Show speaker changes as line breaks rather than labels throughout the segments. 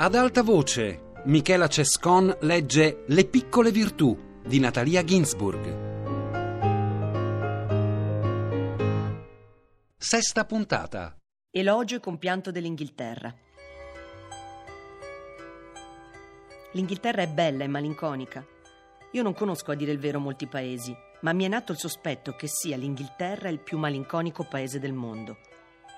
Ad alta voce, Michela Cescon legge Le piccole virtù di Natalia Ginsburg. Sesta puntata.
Elogio e compianto dell'Inghilterra. L'Inghilterra è bella e malinconica. Io non conosco a dire il vero molti paesi, ma mi è nato il sospetto che sia l'Inghilterra il più malinconico paese del mondo.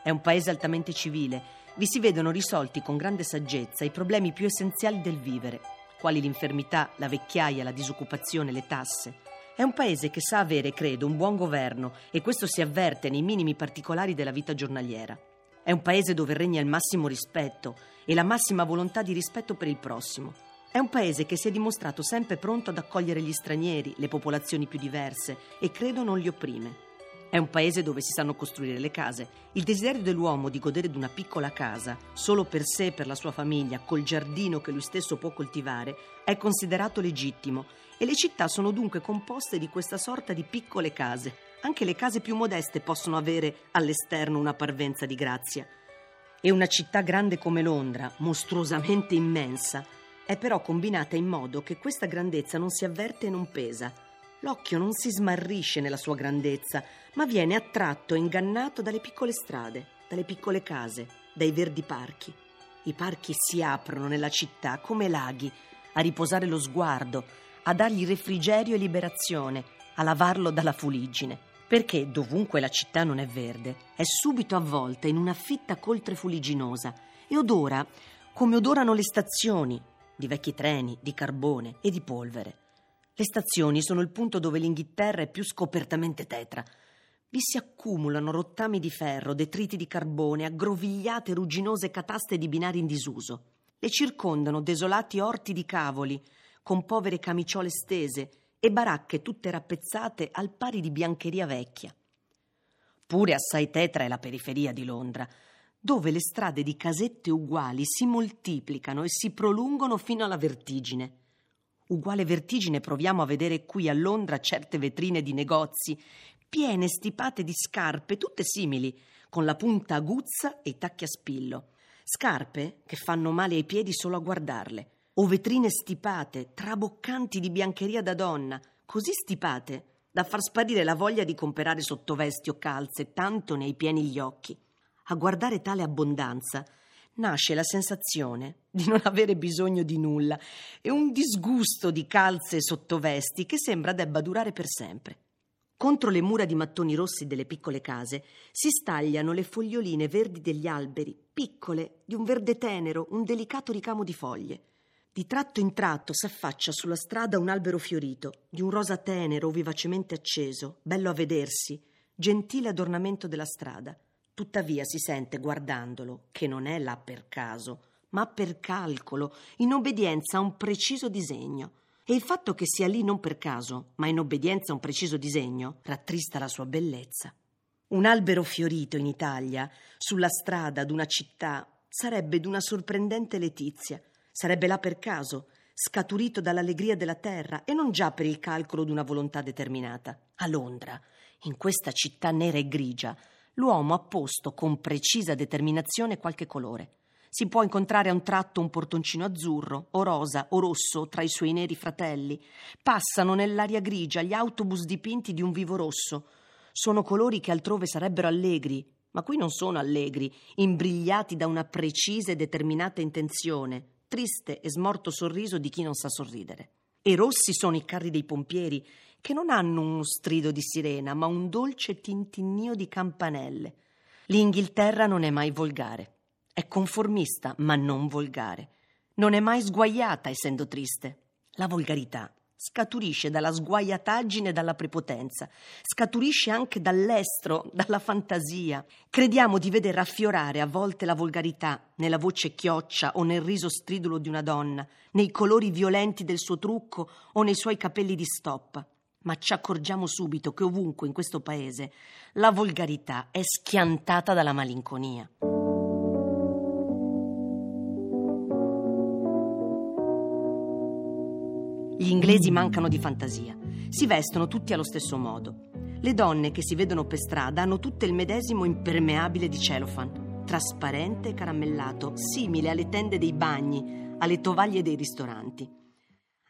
È un paese altamente civile vi si vedono risolti con grande saggezza i problemi più essenziali del vivere, quali l'infermità, la vecchiaia, la disoccupazione, le tasse. È un paese che sa avere, credo, un buon governo e questo si avverte nei minimi particolari della vita giornaliera. È un paese dove regna il massimo rispetto e la massima volontà di rispetto per il prossimo. È un paese che si è dimostrato sempre pronto ad accogliere gli stranieri, le popolazioni più diverse e credo non li opprime. È un paese dove si sanno costruire le case. Il desiderio dell'uomo di godere di una piccola casa, solo per sé e per la sua famiglia, col giardino che lui stesso può coltivare, è considerato legittimo e le città sono dunque composte di questa sorta di piccole case. Anche le case più modeste possono avere all'esterno una parvenza di grazia. E una città grande come Londra, mostruosamente immensa, è però combinata in modo che questa grandezza non si avverte e non pesa L'occhio non si smarrisce nella sua grandezza, ma viene attratto e ingannato dalle piccole strade, dalle piccole case, dai verdi parchi. I parchi si aprono nella città come laghi, a riposare lo sguardo, a dargli refrigerio e liberazione, a lavarlo dalla fuliggine. Perché dovunque la città non è verde, è subito avvolta in una fitta coltre fuligginosa e odora come odorano le stazioni, di vecchi treni, di carbone e di polvere. Le stazioni sono il punto dove l'Inghilterra è più scopertamente tetra. Vi si accumulano rottami di ferro, detriti di carbone, aggrovigliate rugginose cataste di binari in disuso. Le circondano desolati orti di cavoli, con povere camiciole stese e baracche tutte rappezzate al pari di biancheria vecchia. Pure assai tetra è la periferia di Londra, dove le strade di casette uguali si moltiplicano e si prolungano fino alla vertigine. Uguale vertigine proviamo a vedere qui a Londra certe vetrine di negozi, piene stipate di scarpe, tutte simili, con la punta aguzza e i tacchi a spillo. Scarpe che fanno male ai piedi solo a guardarle, o vetrine stipate, traboccanti di biancheria da donna, così stipate da far sparire la voglia di comprare sottovesti o calze, tanto ne hai pieni gli occhi. A guardare tale abbondanza, nasce la sensazione di non avere bisogno di nulla e un disgusto di calze e sottovesti che sembra debba durare per sempre. Contro le mura di mattoni rossi delle piccole case si stagliano le foglioline verdi degli alberi, piccole, di un verde tenero, un delicato ricamo di foglie. Di tratto in tratto s'affaccia sulla strada un albero fiorito, di un rosa tenero vivacemente acceso, bello a vedersi, gentile adornamento della strada. Tuttavia si sente guardandolo che non è là per caso, ma per calcolo, in obbedienza a un preciso disegno. E il fatto che sia lì non per caso, ma in obbedienza a un preciso disegno, rattrista la sua bellezza. Un albero fiorito in Italia, sulla strada d'una città, sarebbe d'una sorprendente letizia. Sarebbe là per caso, scaturito dall'allegria della terra e non già per il calcolo d'una volontà determinata. A Londra, in questa città nera e grigia, l'uomo ha posto con precisa determinazione qualche colore. Si può incontrare a un tratto un portoncino azzurro, o rosa, o rosso tra i suoi neri fratelli. Passano nell'aria grigia gli autobus dipinti di un vivo rosso. Sono colori che altrove sarebbero allegri, ma qui non sono allegri, imbrigliati da una precisa e determinata intenzione, triste e smorto sorriso di chi non sa sorridere. E rossi sono i carri dei pompieri, che non hanno uno strido di sirena, ma un dolce tintinnio di campanelle. L'Inghilterra non è mai volgare. È conformista, ma non volgare. Non è mai sguaiata, essendo triste. La volgarità scaturisce dalla sguaiataggine e dalla prepotenza, scaturisce anche dall'estro, dalla fantasia. Crediamo di vedere affiorare a volte la volgarità nella voce chioccia o nel riso stridulo di una donna, nei colori violenti del suo trucco o nei suoi capelli di stoppa ma ci accorgiamo subito che ovunque in questo paese la volgarità è schiantata dalla malinconia. Gli inglesi mancano di fantasia, si vestono tutti allo stesso modo. Le donne che si vedono per strada hanno tutte il medesimo impermeabile di celofan trasparente e caramellato, simile alle tende dei bagni, alle tovaglie dei ristoranti.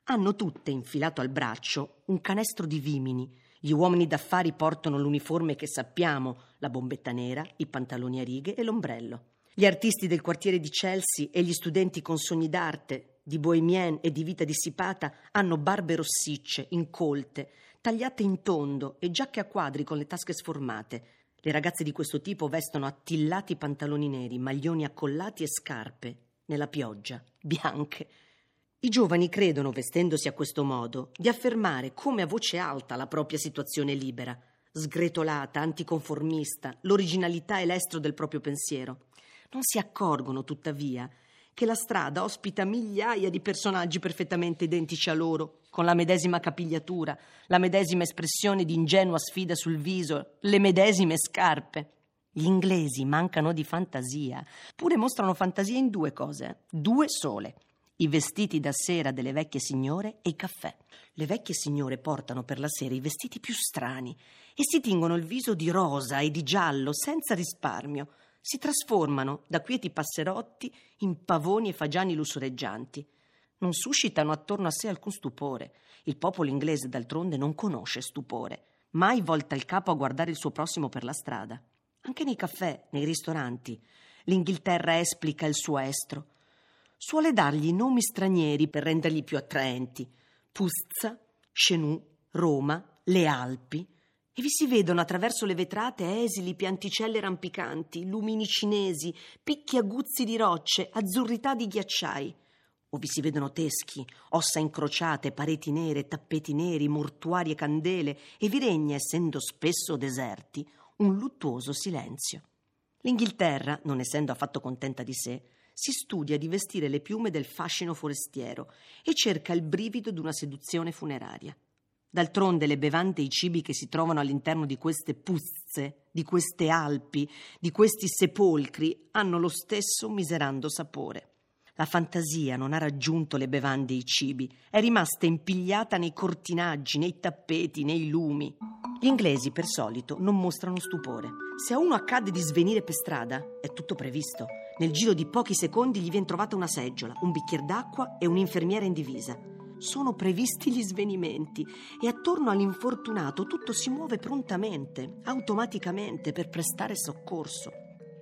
Hanno tutte infilato al braccio un canestro di vimini. Gli uomini d'affari portano l'uniforme che sappiamo, la bombetta nera, i pantaloni a righe e l'ombrello. Gli artisti del quartiere di Chelsea e gli studenti con sogni d'arte, di bohemienne e di vita dissipata hanno barbe rossicce, incolte, tagliate in tondo e giacche a quadri con le tasche sformate. Le ragazze di questo tipo vestono attillati pantaloni neri, maglioni accollati e scarpe, nella pioggia, bianche. I giovani credono, vestendosi a questo modo, di affermare come a voce alta la propria situazione libera, sgretolata, anticonformista, l'originalità e l'estro del proprio pensiero. Non si accorgono, tuttavia, che la strada ospita migliaia di personaggi perfettamente identici a loro, con la medesima capigliatura, la medesima espressione di ingenua sfida sul viso, le medesime scarpe. Gli inglesi mancano di fantasia, pure mostrano fantasia in due cose, due sole. I vestiti da sera delle vecchie signore e i caffè. Le vecchie signore portano per la sera i vestiti più strani e si tingono il viso di rosa e di giallo senza risparmio si trasformano da quieti passerotti in pavoni e fagiani lussureggianti. Non suscitano attorno a sé alcun stupore. Il popolo inglese, d'altronde, non conosce stupore. Mai volta il capo a guardare il suo prossimo per la strada. Anche nei caffè, nei ristoranti, l'Inghilterra esplica il suo estro. Suole dargli nomi stranieri per renderli più attraenti. Puzza, Chenou, Roma, le Alpi. E vi si vedono attraverso le vetrate esili pianticelle rampicanti, lumini cinesi, picchi aguzzi di rocce, azzurrità di ghiacciai. O vi si vedono teschi, ossa incrociate, pareti nere, tappeti neri, mortuarie candele, e vi regna, essendo spesso deserti, un luttuoso silenzio. L'Inghilterra, non essendo affatto contenta di sé, si studia di vestire le piume del fascino forestiero e cerca il brivido d'una seduzione funeraria. D'altronde le bevande e i cibi che si trovano all'interno di queste puzze, di queste Alpi, di questi sepolcri, hanno lo stesso miserando sapore. La fantasia non ha raggiunto le bevande e i cibi, è rimasta impigliata nei cortinaggi, nei tappeti, nei lumi. Gli inglesi, per solito, non mostrano stupore. Se a uno accade di svenire per strada, è tutto previsto. Nel giro di pochi secondi gli viene trovata una seggiola, un bicchiere d'acqua e un'infermiera in divisa sono previsti gli svenimenti e attorno all'infortunato tutto si muove prontamente, automaticamente, per prestare soccorso.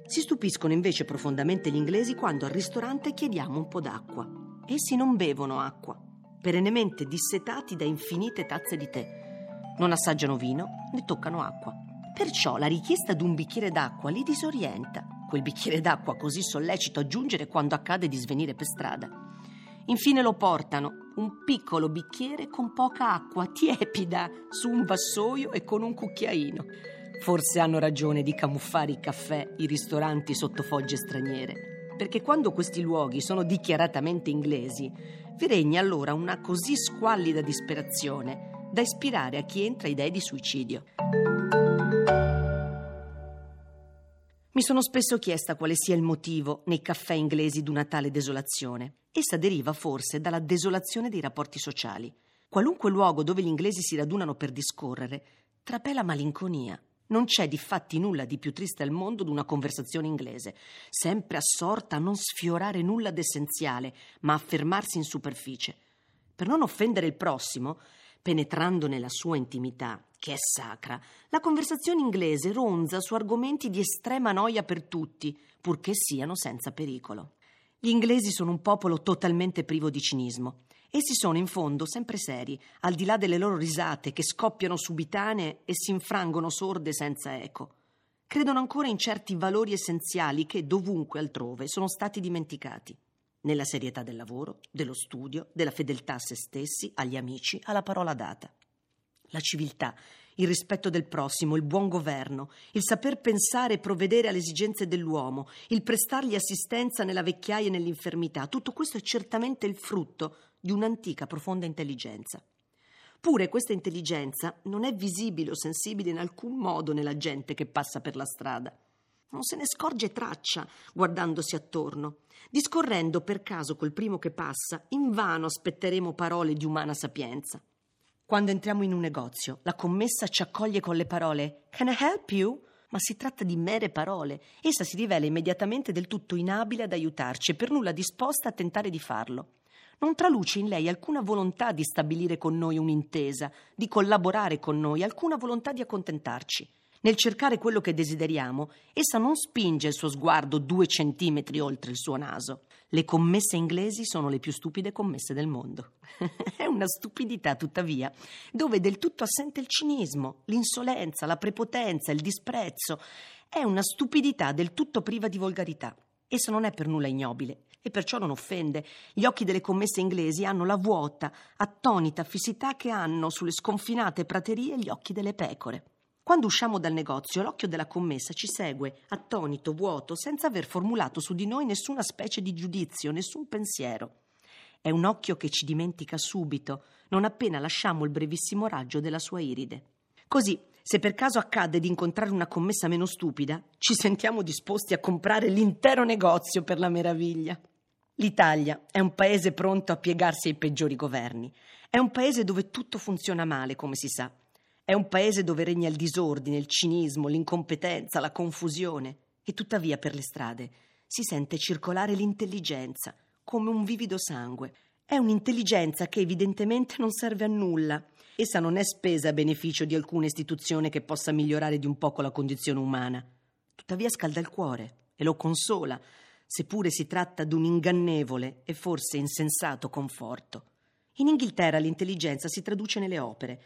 Si stupiscono invece profondamente gli inglesi quando al ristorante chiediamo un po' d'acqua. Essi non bevono acqua, perennemente dissetati da infinite tazze di tè. Non assaggiano vino né toccano acqua. Perciò la richiesta di un bicchiere d'acqua li disorienta. Quel bicchiere d'acqua così sollecito a giungere quando accade di svenire per strada. Infine lo portano, un piccolo bicchiere con poca acqua tiepida, su un vassoio e con un cucchiaino. Forse hanno ragione di camuffare i caffè, i ristoranti sotto fogge straniere, perché quando questi luoghi sono dichiaratamente inglesi, vi regna allora una così squallida disperazione da ispirare a chi entra idee di suicidio. Mi sono spesso chiesta quale sia il motivo nei caffè inglesi di una tale desolazione. Essa deriva forse dalla desolazione dei rapporti sociali. Qualunque luogo dove gli inglesi si radunano per discorrere trapela malinconia. Non c'è difatti nulla di più triste al mondo di una conversazione inglese, sempre assorta a non sfiorare nulla d'essenziale, ma a fermarsi in superficie. Per non offendere il prossimo, penetrando nella sua intimità, che è sacra, la conversazione inglese ronza su argomenti di estrema noia per tutti, purché siano senza pericolo. Gli inglesi sono un popolo totalmente privo di cinismo. Essi sono in fondo sempre seri, al di là delle loro risate che scoppiano subitanee e si infrangono sorde senza eco. Credono ancora in certi valori essenziali che dovunque altrove sono stati dimenticati. Nella serietà del lavoro, dello studio, della fedeltà a se stessi, agli amici, alla parola data la civiltà, il rispetto del prossimo, il buon governo, il saper pensare e provvedere alle esigenze dell'uomo, il prestargli assistenza nella vecchiaia e nell'infermità, tutto questo è certamente il frutto di un'antica profonda intelligenza. Pure questa intelligenza non è visibile o sensibile in alcun modo nella gente che passa per la strada. Non se ne scorge traccia guardandosi attorno. Discorrendo per caso col primo che passa, invano aspetteremo parole di umana sapienza. Quando entriamo in un negozio, la commessa ci accoglie con le parole Can I help you? ma si tratta di mere parole. Essa si rivela immediatamente del tutto inabile ad aiutarci e per nulla disposta a tentare di farlo. Non traluce in lei alcuna volontà di stabilire con noi un'intesa, di collaborare con noi, alcuna volontà di accontentarci. Nel cercare quello che desideriamo, essa non spinge il suo sguardo due centimetri oltre il suo naso. Le commesse inglesi sono le più stupide commesse del mondo. È una stupidità, tuttavia, dove del tutto assente il cinismo, l'insolenza, la prepotenza, il disprezzo. È una stupidità del tutto priva di volgarità. Essa non è per nulla ignobile e perciò non offende. Gli occhi delle commesse inglesi hanno la vuota, attonita fissità che hanno sulle sconfinate praterie gli occhi delle pecore. Quando usciamo dal negozio, l'occhio della commessa ci segue, attonito, vuoto, senza aver formulato su di noi nessuna specie di giudizio, nessun pensiero. È un occhio che ci dimentica subito, non appena lasciamo il brevissimo raggio della sua iride. Così, se per caso accade di incontrare una commessa meno stupida, ci sentiamo disposti a comprare l'intero negozio per la meraviglia. L'Italia è un paese pronto a piegarsi ai peggiori governi. È un paese dove tutto funziona male, come si sa. È un paese dove regna il disordine, il cinismo, l'incompetenza, la confusione. E tuttavia per le strade si sente circolare l'intelligenza, come un vivido sangue. È un'intelligenza che evidentemente non serve a nulla. Essa non è spesa a beneficio di alcuna istituzione che possa migliorare di un poco la condizione umana. Tuttavia scalda il cuore e lo consola, seppure si tratta d'un ingannevole e forse insensato conforto. In Inghilterra l'intelligenza si traduce nelle opere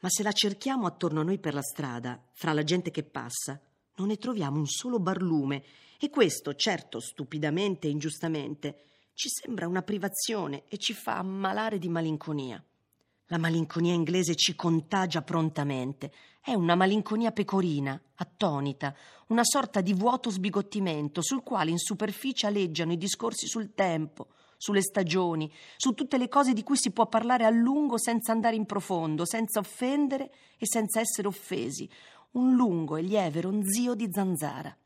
ma se la cerchiamo attorno a noi per la strada, fra la gente che passa, non ne troviamo un solo barlume e questo, certo stupidamente e ingiustamente, ci sembra una privazione e ci fa ammalare di malinconia. La malinconia inglese ci contagia prontamente. È una malinconia pecorina, attonita, una sorta di vuoto sbigottimento sul quale in superficie aleggiano i discorsi sul tempo, sulle stagioni, su tutte le cose di cui si può parlare a lungo senza andare in profondo, senza offendere e senza essere offesi. Un lungo e lieve ronzio di zanzara.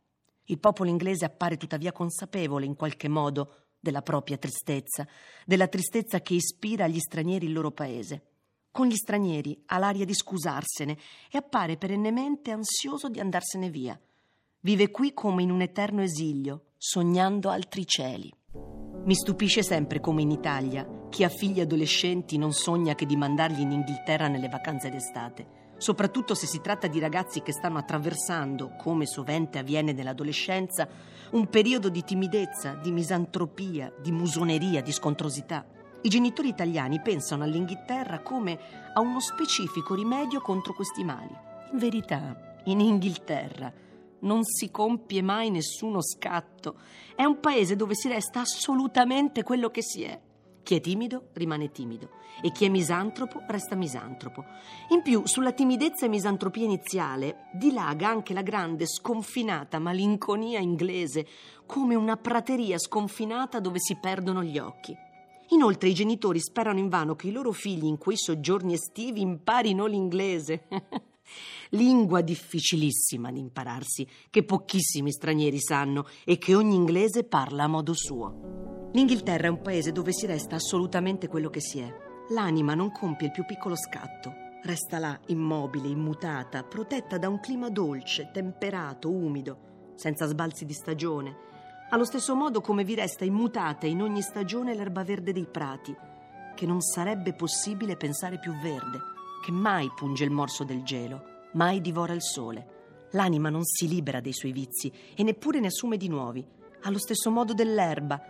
Il popolo inglese appare tuttavia consapevole in qualche modo della propria tristezza, della tristezza che ispira agli stranieri il loro paese. Con gli stranieri ha l'aria di scusarsene e appare perennemente ansioso di andarsene via. Vive qui come in un eterno esilio, sognando altri cieli. Mi stupisce sempre come in Italia chi ha figli adolescenti non sogna che di mandarli in Inghilterra nelle vacanze d'estate, soprattutto se si tratta di ragazzi che stanno attraversando, come sovente avviene nell'adolescenza, un periodo di timidezza, di misantropia, di musoneria, di scontrosità. I genitori italiani pensano all'Inghilterra come a uno specifico rimedio contro questi mali. In verità, in Inghilterra non si compie mai nessuno scatto. È un paese dove si resta assolutamente quello che si è. Chi è timido rimane timido e chi è misantropo resta misantropo. In più, sulla timidezza e misantropia iniziale dilaga anche la grande sconfinata malinconia inglese, come una prateria sconfinata dove si perdono gli occhi. Inoltre i genitori sperano invano che i loro figli in quei soggiorni estivi imparino l'inglese. Lingua difficilissima di impararsi, che pochissimi stranieri sanno e che ogni inglese parla a modo suo. L'Inghilterra è un paese dove si resta assolutamente quello che si è. L'anima non compie il più piccolo scatto. Resta là, immobile, immutata, protetta da un clima dolce, temperato, umido, senza sbalzi di stagione. Allo stesso modo come vi resta immutata in ogni stagione l'erba verde dei prati, che non sarebbe possibile pensare più verde che mai punge il morso del gelo, mai divora il sole. L'anima non si libera dei suoi vizi e neppure ne assume di nuovi. Allo stesso modo dell'erba,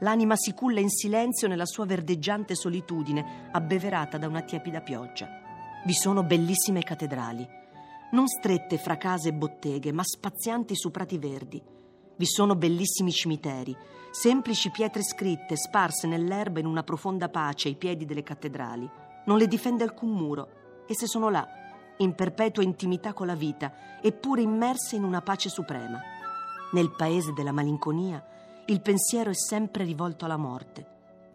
l'anima si culla in silenzio nella sua verdeggiante solitudine, abbeverata da una tiepida pioggia. Vi sono bellissime cattedrali, non strette fra case e botteghe, ma spazianti su prati verdi. Vi sono bellissimi cimiteri, semplici pietre scritte sparse nell'erba in una profonda pace ai piedi delle cattedrali. Non le difende alcun muro esse sono là, in perpetua intimità con la vita, eppure immerse in una pace suprema. Nel paese della malinconia, il pensiero è sempre rivolto alla morte.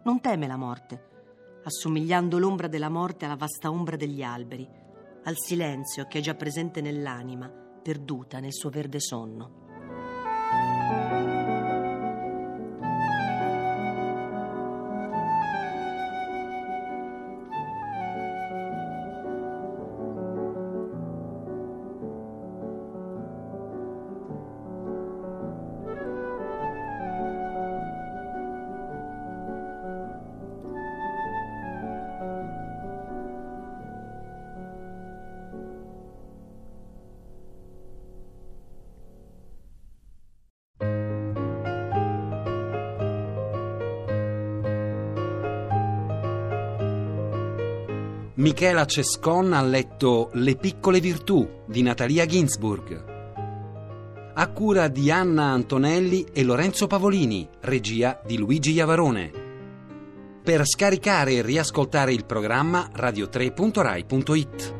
Non teme la morte, assomigliando l'ombra della morte alla vasta ombra degli alberi, al silenzio che è già presente nell'anima, perduta nel suo verde sonno.
Michela Cescon ha letto Le piccole virtù di Natalia Ginsburg. A cura di Anna Antonelli e Lorenzo Pavolini, regia di Luigi Iavarone. Per scaricare e riascoltare il programma radio3.rai.it.